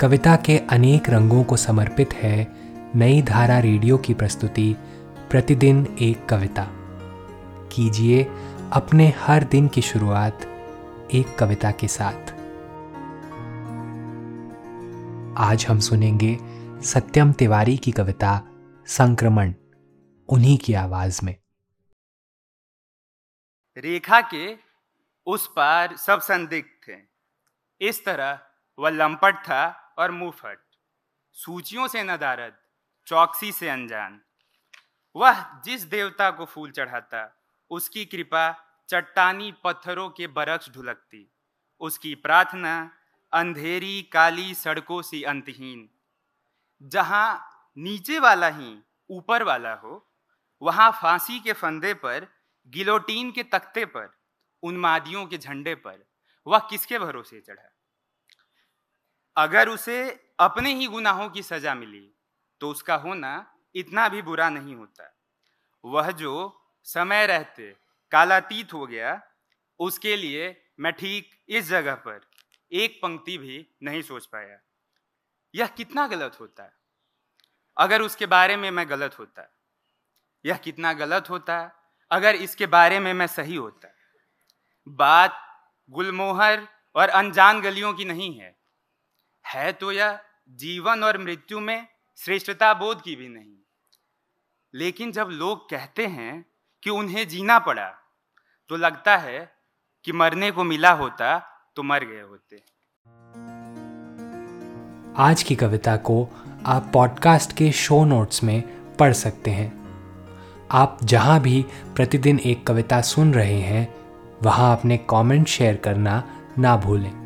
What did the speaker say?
कविता के अनेक रंगों को समर्पित है नई धारा रेडियो की प्रस्तुति, प्रतिदिन एक कविता। कीजिए अपने हर दिन की शुरुआत एक कविता के साथ। आज हम सुनेंगे सत्यम तिवारी की कविता, संक्रमण, उन्हीं की आवाज़ में। रेखा के उस पार सब संदिग्ध थे। इस तरह वह लंपट था और मुंहफट सूचियों से नदारद, चौकसी से अनजान। वह जिस देवता को फूल चढ़ाता, उसकी कृपा चट्टानी पत्थरों के बरक्ष ढुलकती। उसकी प्रार्थना अंधेरी काली सड़कों से अंतहीन। जहाँ नीचे वाला ही ऊपर वाला हो, वहाँ फांसी के फंदे पर, गिलोटीन के तख्ते पर, उन्मादियों के झंडे पर, वह किसके भरोसे चढ़ा? अगर उसे अपने ही गुनाहों की सजा मिली तो उसका होना इतना भी बुरा नहीं होता। वह जो समय रहते, कालातीत हो गया, उसके लिए मैं ठीक इस जगह पर एक पंक्ति भी नहीं सोच पाया। यह कितना गलत होता? अगर उसके बारे में मैं गलत होता, यह कितना गलत होता? अगर इसके बारे में मैं सही होता? बात गुलमोहर और अनजान गलियों की नहीं है। है तो यह जीवन और मृत्यु में श्रेष्ठता बोध की भी नहीं। लेकिन जब लोग कहते हैं कि उन्हें जीना पड़ा तो लगता है कि मरने को मिला होता तो मर गए होते। आज की कविता को आप पॉडकास्ट के शो नोट्स में पढ़ सकते हैं। आप जहाँ भी प्रतिदिन एक कविता सुन रहे हैं, वहाँ अपने कमेंट शेयर करना ना भूलें।